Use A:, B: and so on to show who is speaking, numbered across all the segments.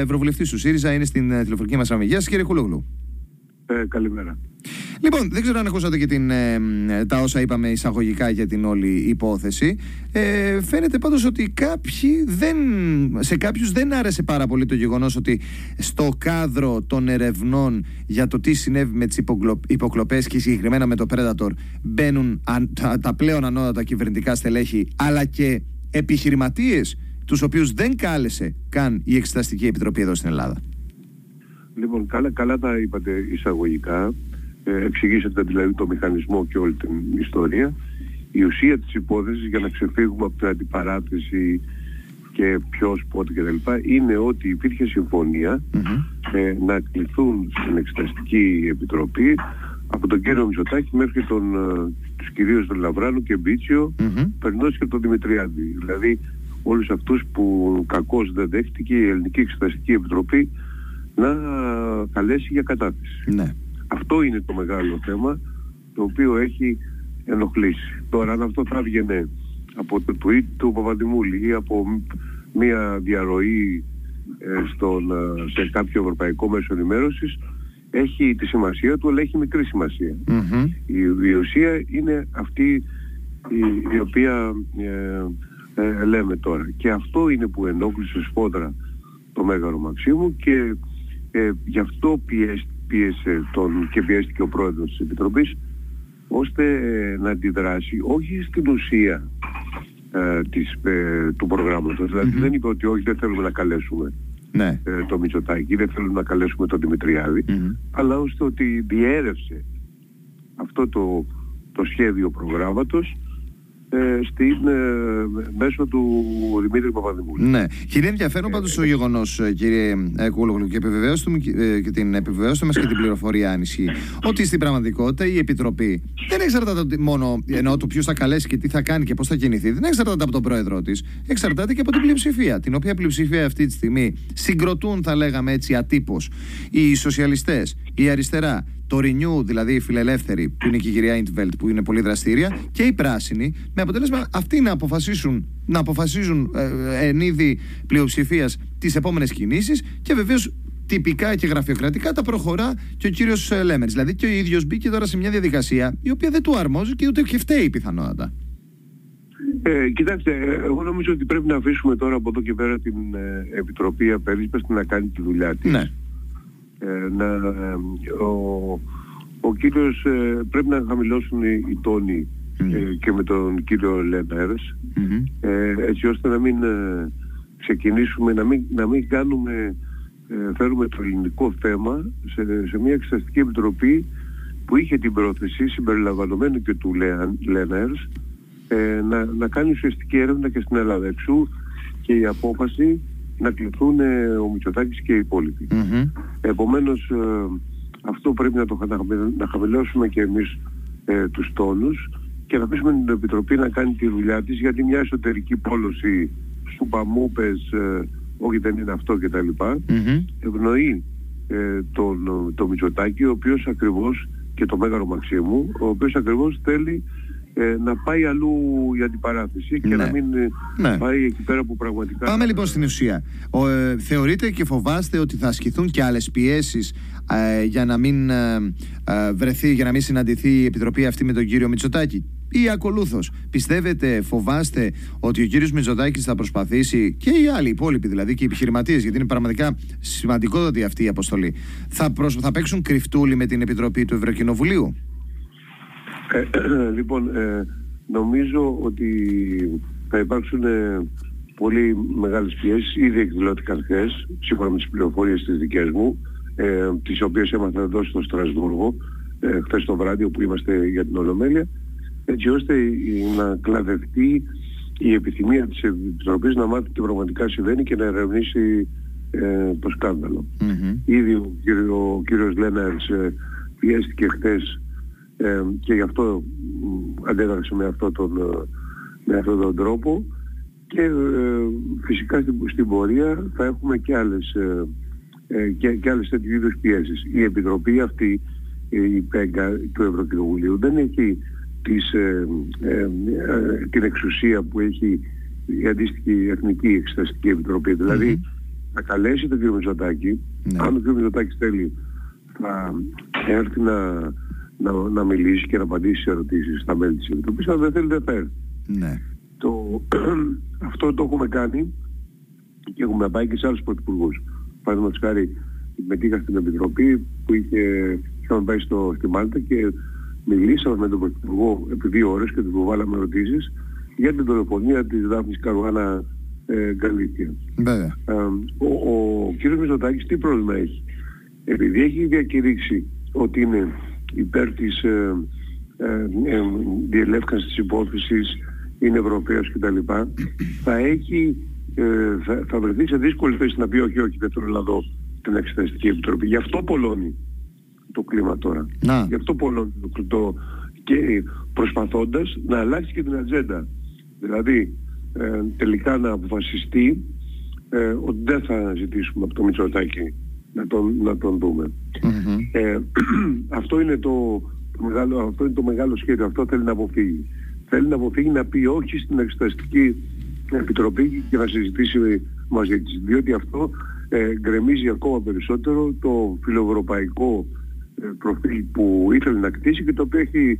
A: Ευρωβουλευτής του ΣΥΡΙΖΑ είναι στην ε, τηλεφωνική μας γραμμή. Γεια σας, κύριε Κουλόγλου.
B: Ε, καλημέρα.
A: Λοιπόν, δεν ξέρω αν ακούσατε και την, ε, τα όσα είπαμε εισαγωγικά για την όλη υπόθεση. Ε, φαίνεται πάντως ότι κάποιοι δεν, σε κάποιους δεν άρεσε πάρα πολύ το γεγονός ότι στο κάδρο των ερευνών για το τι συνέβη με τις υποκλοπές και συγκεκριμένα με το Predator μπαίνουν τα, τα πλέον ανώτατα κυβερνητικά στελέχη αλλά και επιχειρηματίες τους οποίους δεν κάλεσε καν η Εξεταστική Επιτροπή εδώ στην Ελλάδα.
B: Λοιπόν, καλά, καλά τα είπατε εισαγωγικά. Ε, εξηγήσατε δηλαδή το μηχανισμό και όλη την ιστορία. Η ουσία της υπόθεσης για να ξεφύγουμε από την αντιπαράθεση και ποιος, πότε κτλ. είναι ότι υπήρχε ε, να κληθούν στην Εξεταστική Επιτροπή από τον κύριο Μητσοτάκη μέχρι τον, ε, τους κυρίους τον Λαβράνου και Μπίτσιο, mm-hmm. και τον Δημητριάδη. Δηλαδή όλους αυτούς που κακώς δεν δέχτηκε η Ελληνική Εξεταστική Επιτροπή να καλέσει για κατάθεση.
A: Ναι.
B: Αυτό είναι το μεγάλο θέμα το οποίο έχει ενοχλήσει. Τώρα αν αυτό θα έβγαινε από το tweet του Παπαδημούλη ή από μια διαρροή ε, στον, ε, σε κάποιο ευρωπαϊκό μέσο ενημέρωσης έχει τη σημασία του αλλά έχει μικρή Η, η ουσία είναι αυτή η, η οποία ε, ε, λέμε τώρα. Και αυτό είναι που ενόχλησε σπόδρα το Μέγαρο Μαξίμου και ε, γι' αυτό πίεσε τον, και πιέστηκε ο πρόεδρος της Επιτροπής ώστε ε, να αντιδράσει όχι στην ουσία ε, της, ε, του προγράμματος. Δηλαδή δεν είπε ότι όχι δεν θέλουμε να καλέσουμε
A: ναι.
B: το Μητσοτάκη, δεν θέλουμε να καλέσουμε τον δημητριαδη αλλά ώστε ότι διέρευσε αυτό το, το σχέδιο προγράμματος ε, στην, ε, μέσω του Δημήτρη Παπαδημούλη.
A: Ναι. Κύριε ενδιαφέρον πάντως το γεγονός, ε, κύριε Κούλογλου, και επιβεβαίωσε και την επιβεβαίωσε μας και την πληροφορία αν ισχύει, ότι στην πραγματικότητα η Επιτροπή δεν εξαρτάται μόνο ενώ του ποιος θα καλέσει και τι θα κάνει και πώς θα κινηθεί, δεν εξαρτάται από τον πρόεδρό της, εξαρτάται και από την πλειοψηφία. Την οποία πλειοψηφία αυτή τη στιγμή συγκροτούν, θα λέγαμε έτσι, ατύπως οι σοσιαλιστές, η αριστερά, το Renew, δηλαδή η φιλελεύθερη, που είναι και η κυρία Ιντβελτ, που είναι πολύ δραστήρια, και οι πράσινοι, με αποτέλεσμα αυτοί να αποφασίσουν, να αποφασίζουν ε, εν είδη πλειοψηφίας τις επόμενες κινήσεις και βεβαίως τυπικά και γραφειοκρατικά τα προχωρά και ο κύριος ε, Λέμερς. Δηλαδή και ο ίδιος μπήκε τώρα σε μια διαδικασία η οποία δεν του αρμόζει και ούτε και φταίει πιθανότατα.
B: Ε, κοιτάξτε, εγώ νομίζω ότι πρέπει να αφήσουμε τώρα από εδώ και πέρα την ε, Επιτροπή Απερίσπαστη να κάνει τη δουλειά της.
A: Ναι.
B: Ε, να, ε, ο, ο κύριος ε, πρέπει να χαμηλώσουν οι, τόνοι και με τον κύριο έτσι ώστε να μην ξεκινήσουμε, να μην, να μην κάνουμε, φέρουμε το ελληνικό θέμα σε, σε μια εξεταστική επιτροπή που είχε την πρόθεση συμπεριλαμβανομένου και του Λένερς να, να κάνει ουσιαστική έρευνα και στην Ελλάδα. Εξού και η απόφαση να κληθούν ε, ο Μητσοτάκης και οι υπόλοιποι. Mm-hmm. Επομένως ε, αυτό πρέπει να το να χαμηλώσουμε και εμείς ε, τους τόνους και να αφήσουμε την Επιτροπή να κάνει τη δουλειά της γιατί μια εσωτερική πόλωση σου παμούπες, ε, όχι δεν είναι αυτό κτλ. Mm-hmm. ευνοεί ε, τον, το Μητσοτάκη ο οποίος ακριβώς και το Μέγαρο Μαξίμου ο οποίος ακριβώς θέλει ε, να πάει αλλού η αντιπαράθεση και να ναι. μην ε, ναι. πάει εκεί πέρα που πραγματικά...
A: Πάμε λοιπόν στην ουσία. Ο, ε, θεωρείτε και φοβάστε ότι θα ασκηθούν και άλλες πιέσεις ε, για να μην βρεθεί, για να μην συναντηθεί η Επιτροπή αυτή με τον κύριο Μητσοτάκη; Ή ακολούθως, πιστεύετε, φοβάστε ότι ο κύριος Μητσοτάκης θα προσπαθήσει και οι άλλοι υπόλοιποι δηλαδή και οι επιχειρηματίες γιατί είναι πραγματικά σημαντικότατη αυτή η αποστολή θα, θα παίξουν κρυφτούλη με την Επιτροπή του Ευρωκοινοβουλίου;
B: Ε, λοιπόν, ε, νομίζω ότι θα υπάρξουν ε, πολύ μεγάλες πιέσεις. Ήδη εκδηλώθηκαν χθες, σύμφωνα με τις πληροφορίες της δικές μου, ε, τις οποίες έμαθα εδώ στο Στρασβούργο, ε, χθες το βράδυ όπου είμαστε για την Ολομέλεια, έτσι ώστε να κλαδευτεί η επιθυμία της Επιτροπής να μάθει τι πραγματικά συμβαίνει και να ερευνήσει ε, το σκανδαλο Ήδη ο, κύριο, ο κύριος Λέναρς ε, πιέστηκε χθες ε, και γι' αυτό αντέδρασε με, αυτό τον, ε, με αυτόν τον τρόπο και ε, φυσικά στην, στην, πορεία θα έχουμε και άλλες, ε, και, και άλλες τέτοιου είδους πιέσεις. Η Επιτροπή αυτή, η ΠΕΓΚΑ του Ευρωκοινοβουλίου δεν έχει της, την εξουσία που έχει η αντίστοιχη Εθνική Εξεταστική Επιτροπή. Δηλαδή να καλέσει τον κύριο Μητσοτάκη.
A: Ναι.
B: Αν ο κύριος Μητσοτάκης θέλει θα έρθει να, να, να μιλήσει και να απαντήσει σε ερωτήσεις στα μέλη της Επιτροπής, αλλά δεν θέλει δεν θα έρθει.
A: Ναι.
B: Το, αυτό το έχουμε κάνει και έχουμε πάει και σε άλλους πρωθυπουργούς. Παραδείγματος χάρη μετήχα στην Επιτροπή που είχε, είχαμε πάει στο, στη Μάλτα και μιλήσαμε με τον Πρωθυπουργό επί δύο ώρες και του προβάλαμε ερωτήσεις για την δολοφονία της Δάφνης Καρουάνα ε, Γκαλίτια.
A: Βέβαια.
B: Ε, ο, ο κύριος Μητσοτάκης τι πρόβλημα έχει; Επειδή έχει διακηρύξει ότι είναι υπέρ της ε, ε, ε, διελεύκανσης της υπόθεσης, είναι Ευρωπαίος κτλ. θα έχει, ε, θα, θα βρεθεί σε δύσκολη θέση να πει όχι, όχι, δεν θέλω να δω την Εξεταστική Επιτροπή. Γι' αυτό πολλώνει το κλίμα τώρα.
A: Να.
B: Γι' αυτό πολλώνει το, το και προσπαθώντας να αλλάξει και την ατζέντα. Δηλαδή ε, τελικά να αποφασιστεί ε, ότι δεν θα ζητήσουμε από το Μητσοτάκη να τον, να τον δούμε.
A: Μμμ.
B: Ε, αυτό, είναι το, το μεγάλο, αυτό είναι το μεγάλο σχέδιο. Αυτό θέλει να αποφύγει. Θέλει να αποφύγει να πει όχι στην Εξεταστική Επιτροπή και να συζητήσει μαζί της. Διότι αυτό ε, γκρεμίζει ακόμα περισσότερο το φιλοευρωπαϊκό ε, προφίλ που ήθελε να κτίσει και το οποίο έχει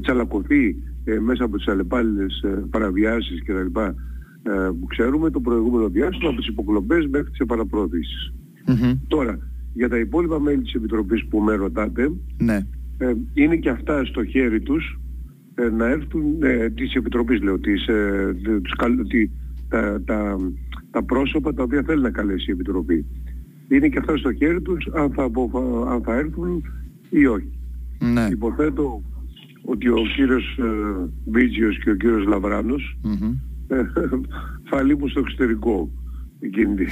B: τσαλακωθεί ε, μέσα από τις αλλεπάλληλες ε, παραβιάσεις και τα λοιπά ε, που ξέρουμε το προηγούμενο διάστημα από τις υποκλοπές μέχρι τις επαναπροωθήσεις.
A: Μμμ.
B: Τώρα, για τα υπόλοιπα μέλη της Επιτροπής που με ρωτάτε,
A: Ναι.
B: ε, είναι και αυτά στο χέρι τους ε, να έρθουν, ε, της Επιτροπής λέω, της, ε, δε- τους καλ- τη- τα, τα, τα πρόσωπα τα οποία θέλει να καλέσει η Επιτροπή. Είναι και αυτά στο χέρι τους αν θα, αποφα- αν θα έρθουν ή όχι.
A: Ναι.
B: Υποθέτω ότι ο κύριος ε, Μπίτζιος και ο κύριος Λαβράνος
A: Μμμ.
B: ε, θα λείπουν στο εξωτερικό εκείνη τη-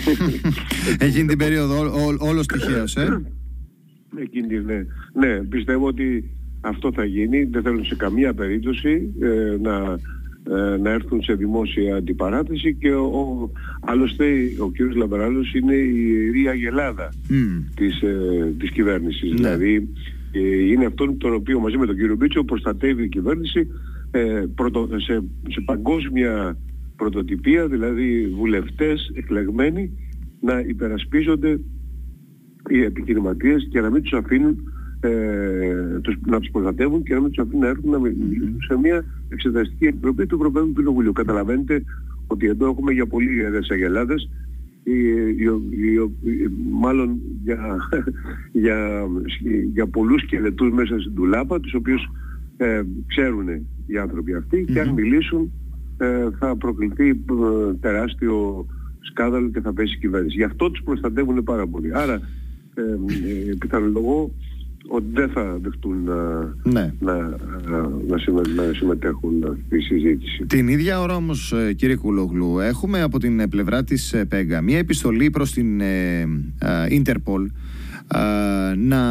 A: Εκείνη την περίοδο ό- ό- όλος τυχαίος, ε.
B: Εκείνη, τη- ναι. ναι, πιστεύω ότι αυτό θα γίνει. Δεν θέλουν σε καμία περίπτωση ε, να, ε, να έρθουν σε δημόσια αντιπαράθεση και ο, ο, άλλωστε ο κ. Λαμπράλος είναι η ιερή αγελάδα
A: Μμ.
B: της, ε, της κυβέρνησης.
A: Ναι.
B: Δηλαδή ε, είναι αυτόν τον οποίο μαζί με τον κύριο Μπίτσο προστατεύει η κυβέρνηση ε, πρωτο- σε, σε παγκόσμια πρωτοτυπία, δηλαδή βουλευτές εκλεγμένοι να υπερασπίζονται οι επιχειρηματίες και να μην τους αφήνουν ε, τους, να τους προστατεύουν και να μην τους αφήνουν να έρθουν να μιλήσουν σε μια εξεταστική επιτροπή του Ευρωπαϊκού Κοινοβουλίου. Καταλαβαίνετε ότι εδώ έχουμε για πολύ ιερές αγελάδες οι, οι, οι, οι- μάλλον για, για, για πολλούς σκελετούς μέσα στην τουλάπα τους οποίους ε, ξέρουν οι άνθρωποι αυτοί και αν μιλήσουν ε, θα προκληθεί ε, τεράστιο σκάνδαλο και θα πέσει η κυβέρνηση. Γι' αυτό τους προστατεύουν πάρα πολύ. Άρα ε, ε, πιθανολογώ ότι δεν θα δεχτούν να,
A: Ναι.
B: να, να, συμμε- να συμμετέχουν στη συζήτηση.
A: Την ίδια ώρα όμως ε, κύριε Κουλόγλου έχουμε από την ε, πλευρά της ε, ΠΕΓΑ μια επιστολή προς την ε, ε, Ίντερπολ ε, να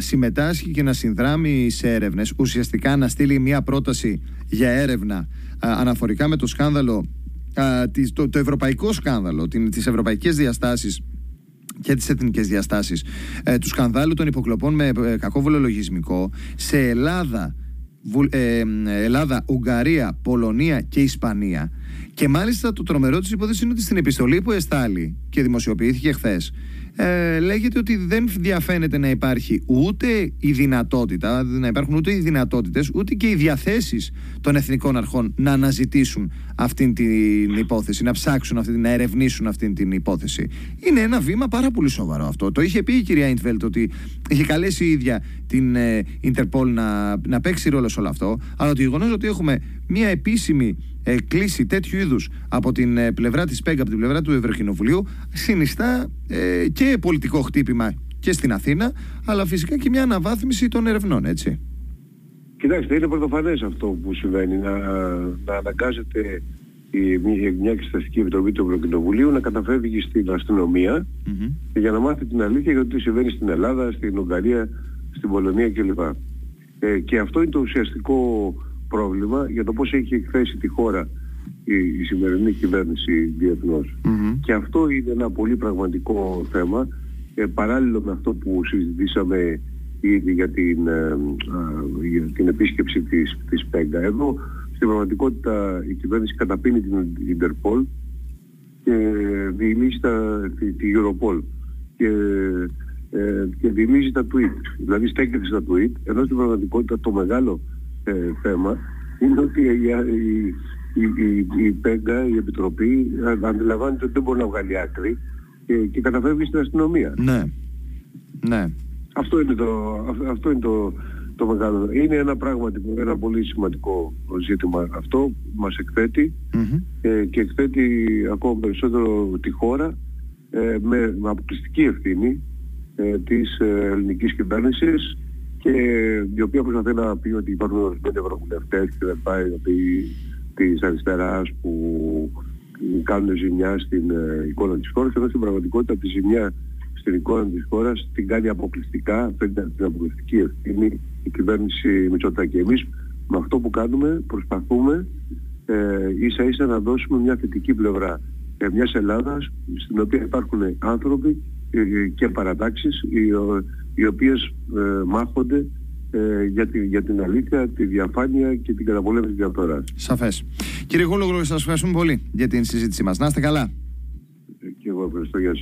A: συμμετάσχει και να συνδράμει σε έρευνες ουσιαστικά να στείλει μια πρόταση για έρευνα ε, αναφορικά με το σκάνδαλο ε, της- το, το ευρωπαϊκό σκάνδαλο την, τις ευρωπαϊκές διαστάσεις και τις εθνικές διαστάσεις ε, του σκανδάλου των υποκλοπών με ε, κακόβολο λογισμικό σε Ελλάδα, Βου- ε, ε, Ελλάδα, Ουγγαρία, Πολωνία και Ισπανία και μάλιστα το τρομερό της υπόθεση είναι ότι στην επιστολή που εστάλει και δημοσιοποιήθηκε χθες. Ε, λέγεται ότι δεν διαφαίνεται να υπάρχει ούτε η δυνατότητα, να υπάρχουν ούτε οι δυνατότητες, ούτε και οι διαθέσεις των εθνικών αρχών να αναζητήσουν αυτήν την υπόθεση, να ψάξουν αυτή, να ερευνήσουν αυτήν την υπόθεση. Είναι ένα βήμα πάρα πολύ σοβαρό αυτό. Το είχε πει η κυρία Ιντβέλτ ότι είχε καλέσει η ίδια την ε, Ιντερπολ να, να παίξει ρόλο σε όλο αυτό, αλλά το γεγονός ότι έχουμε μια επίσημη ε, κλίση τέτοιου είδους από την ε, πλευρά της ΠΕΓ, από την πλευρά του Ευρωκοινοβουλίου, συνιστά ε, και πολιτικό χτύπημα και στην Αθήνα, αλλά φυσικά και μια αναβάθμιση των ερευνών, έτσι.
B: Κοιτάξτε, είναι πρωτοφανές αυτό που συμβαίνει, να, να αναγκάζεται η, μια, μια εξεταστική επιτροπή του Ευρωκοινοβουλίου να καταφεύγει στην αστυνομία για να μάθει την αλήθεια για το τι συμβαίνει στην Ελλάδα, στην Ουγγαρία, στην Πολωνία κλπ. Ε, και αυτό είναι το ουσιαστικό πρόβλημα για το πώς έχει εκθέσει τη χώρα η, η σημερινή κυβέρνηση διεθνώς.
A: Μμμ.
B: Και αυτό είναι ένα πολύ πραγματικό θέμα, ε, παράλληλο με αυτό που συζητήσαμε ήδη για την, ε, α, για την επίσκεψη της, της ΠΕΓΚΑ. Εδώ στην πραγματικότητα η κυβέρνηση καταπίνει την Ιντερπολ και διηλύσει τα, τη, τη Europol και, ε, και διηλύσει τα tweet. Δηλαδή στέκεται στα tweet, ενώ στην πραγματικότητα το μεγάλο ε, θέμα είναι ότι η, η, η, η, η ΠΕΓΑ, η Επιτροπή, αντιλαμβάνεται ότι δεν μπορεί να βγάλει άκρη και, και καταφεύγει στην αστυνομία.
A: Ναι. Ναι.
B: Αυτό είναι το, αυτό είναι το, το μεγάλο. Είναι ένα πράγματι ένα πολύ σημαντικό ζήτημα αυτό που μας εκθέτει ε, και εκθέτει ακόμα περισσότερο τη χώρα ε, με, με αποκλειστική ευθύνη ε, της ε, ελληνικής κυβέρνησης και η οποία προσπαθεί να πει ότι υπάρχουν ορισμένοι ευρωβουλευτές και δεν πάει ότι της αριστεράς που κάνουν ζημιά στην ε, εικόνα της χώρας ενώ στην πραγματικότητα τη ζημιά στην εικόνα της χώρας την κάνει αποκλειστικά, φέρνει την αποκλειστική ευθύνη η κυβέρνηση Μητσοτάκη. Εμείς με αυτό που κάνουμε προσπαθούμε ε, ίσα ίσα να δώσουμε μια θετική πλευρά ε, μιας Ελλάδας στην οποία υπάρχουν άνθρωποι ε, και παρατάξεις οι, οι οποίες ε, μάχονται ε, για, τη, για την αλήθεια, τη διαφάνεια και την καταπολέμηση της διαφθοράς.
A: Σαφές. Κύριε Γούλογλου, σας ευχαριστούμε πολύ για την συζήτησή μας. Να είστε καλά.
B: Και εγώ ευχαριστώ. Γεια σας.